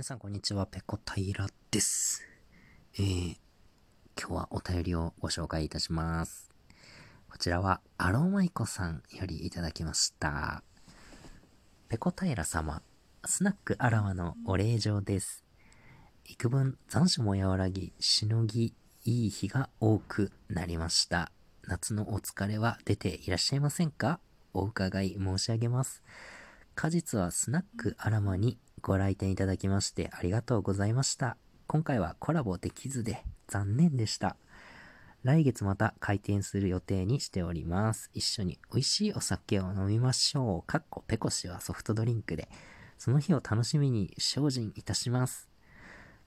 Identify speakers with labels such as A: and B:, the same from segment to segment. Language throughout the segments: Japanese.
A: 皆さんこんにちは、ペコ平です。えー、今日はお便りをご紹介いたします。こちらは、アロマイコさんよりいただきました。ペコ平様、スナックアラワのお礼状です。幾分残暑も和らぎ、しのぎいい日が多くなりました。夏のお疲れは出ていらっしゃいませんか？お伺い申し上げます。果実はスナックアラマにご来店いただきましてありがとうございました。今回はコラボできずで残念でした。来月また開店する予定にしております。一緒に美味しいお酒を飲みましょう。かっこペコシはソフトドリンクで、その日を楽しみに精進いたします。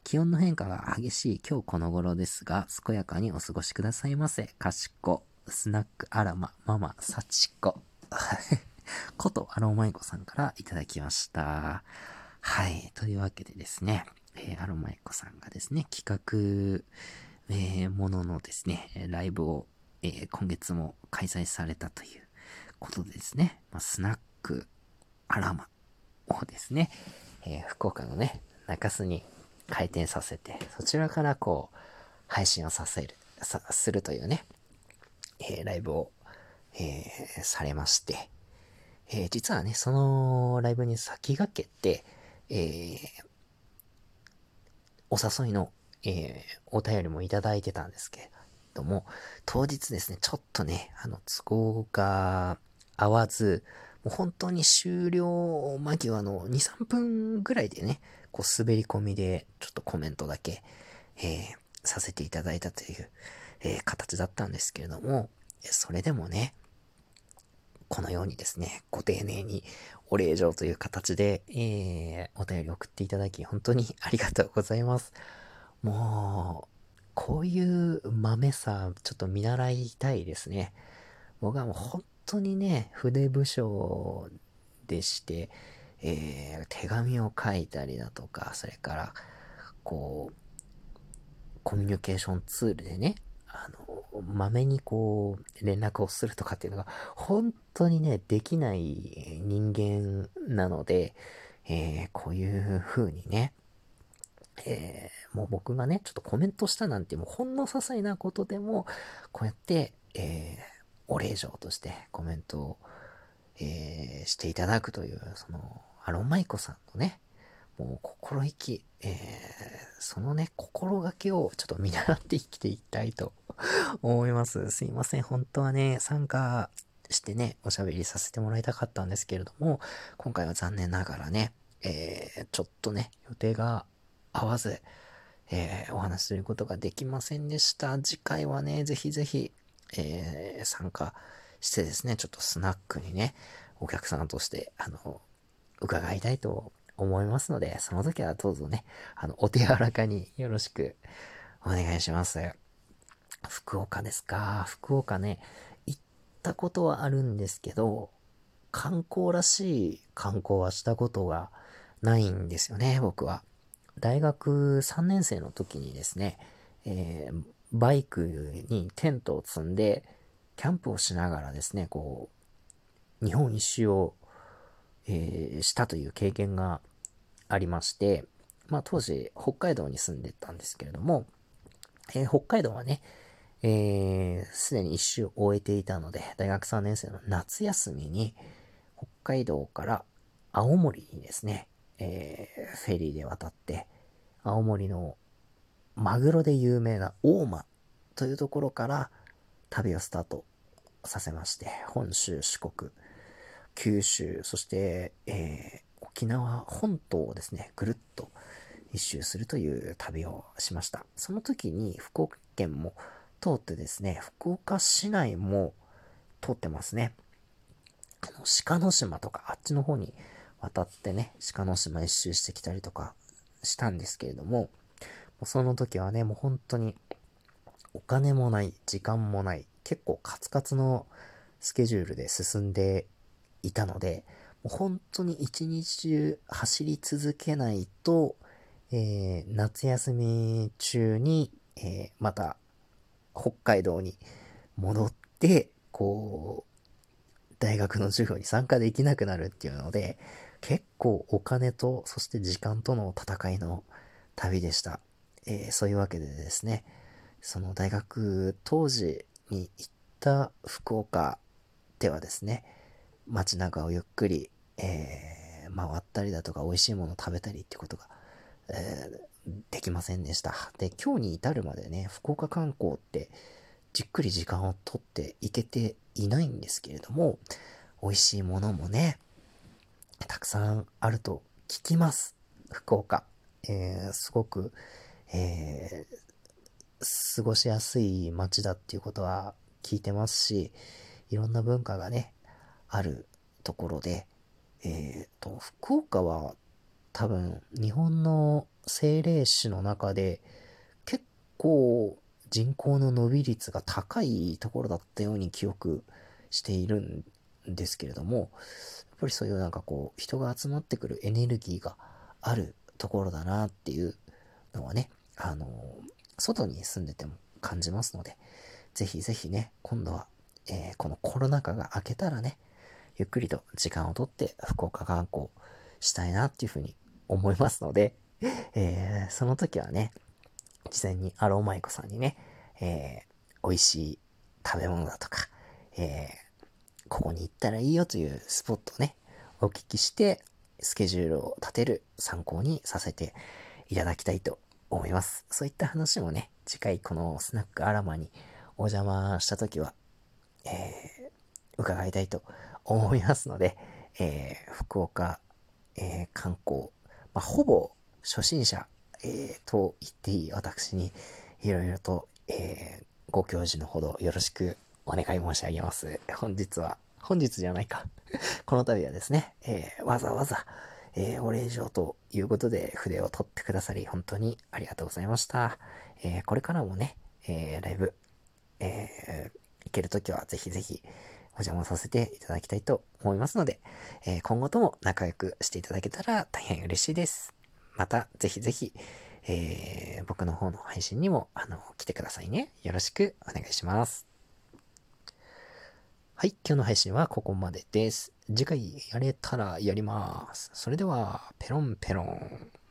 A: 気温の変化が激しい今日この頃ですが、健やかにお過ごしくださいませ。かしこ、スナックアラマ、ママ、サチコ。ことアローマイコさんからいただきました。はい。というわけでですね、えー、アロマイコさんがですね、企画、えー、もののですね、ライブを、えー、今月も開催されたということでですね、まあ、スナックアラマをですね、え、福岡のね、中洲に開店させて、そちらからこう、配信をさせる、さ、するというね、え、ライブを、え、されまして、え、実はね、そのライブに先駆けて、えー、お誘いの、えー、お便りもいただいてたんですけれども、当日ですね、ちょっとね、あの、都合が合わず、もう本当に終了間際の2、3分ぐらいでね、こう滑り込みでちょっとコメントだけ、えー、させていただいたという、えー、形だったんですけれども、それでもね、このようにですね、ご丁寧にお礼状という形で、えー、お便り送っていただき、本当にありがとうございます。もう、こういう豆さ、ちょっと見習いたいですね。僕はもう本当にね、筆武将でして、えー、手紙を書いたりだとか、それから、こう、コミュニケーションツールでね、あの、まめにこう、連絡をするとかっていうのが、本当にね、できない人間なので、えー、こういう風にね、えー、もう僕がね、ちょっとコメントしたなんて、もうほんの些細なことでも、こうやって、えー、お礼状としてコメントを、えー、していただくという、その、アロンマイコさんのね、もう心意気、えー、そのね、心がけをちょっと見習って生きていきたいと思います。すいません。本当はね、参加してね、おしゃべりさせてもらいたかったんですけれども、今回は残念ながらね、えー、ちょっとね、予定が合わず、えー、お話しすることができませんでした。次回はね、ぜひぜひ、えー、参加してですね、ちょっとスナックにね、お客さんとして、あの、伺いたいと思いますので、その時はどうぞね、あの、お手柔らかによろしくお願いします。福岡ですか？福岡ね、行ったことはあるんですけど、観光らしい観光はしたことがないんですよね、僕は。大学3年生の時にですね、えー、バイクにテントを積んで、キャンプをしながらですね、こう、日本一周をえー、したという経験がありまして、まあ当時北海道に住んでたんですけれども、えー、北海道はね、えす、でに一周終えていたので、大学3年生の夏休みに、北海道から青森にですね、えー、フェリーで渡って、青森のマグロで有名な大間というところから旅をスタートさせまして、本州、四国、九州、そして、えー、沖縄本島をですね、ぐるっと一周するという旅をしました。その時に福岡県も通ってですね、福岡市内も通ってますね。あの、鹿の島とかあっちの方に渡ってね、鹿の島一周してきたりとかしたんですけれども、もうその時はね、もう本当にお金もない、時間もない、結構カツカツのスケジュールで進んでいたので、もう本当に一日中走り続けないと、えー、夏休み中に、えー、また北海道に戻って、こう、大学の授業に参加できなくなるっていうので、結構お金と、そして時間との戦いの旅でした。えー、そういうわけでですね、その大学当時に行った福岡ではですね、街中をゆっくり、えー、回ったりだとか美味しいものを食べたりってことが、えー、できませんでした。で、今日に至るまでね、福岡観光ってじっくり時間をとって行けていないんですけれども、美味しいものもね、たくさんあると聞きます。福岡。えー、すごく、えー、過ごしやすい街だっていうことは聞いてますし、いろんな文化がね、あるところで、えっ、ー、と、福岡は多分日本の政令市の中で結構人口の伸び率が高いところだったように記憶しているんですけれども、やっぱりそういうなんかこう人が集まってくるエネルギーがあるところだなっていうのはね、あの、外に住んでても感じますので、ぜひぜひね、今度は、えー、このコロナ禍が明けたらね、ゆっくりと時間をとって福岡観光したいなっていうふうに思いますので、えー、その時はね、事前にアローマイコさんにね、えー、美味しい食べ物だとか、えー、ここに行ったらいいよというスポットをね、お聞きして、スケジュールを立てる参考にさせていただきたいと思います。そういった話もね、次回このスナックアラマにお邪魔した時は、えー、伺いたいと思いますので、えー、福岡、えー、観光、まあ、ほぼ初心者、えー、と言っていい私にいろいろと、えー、ご教授のほどよろしくお願い申し上げます。本日は、本日じゃないか この度はですね、えー、わざわざ、えー、お礼状ということで筆を取ってくださり、本当にありがとうございました。えー、これからもね、えライブ、え行けるときはぜひぜひお邪魔させていただきたいと思いますので、え今後とも仲良くしていただけたら大変嬉しいです。また、ぜひぜひ、えー、僕の方の配信にも、あの、来てくださいね。よろしくお願いします。はい、今日の配信はここまでです。次回やれたらやります。それでは、ペロンペロン。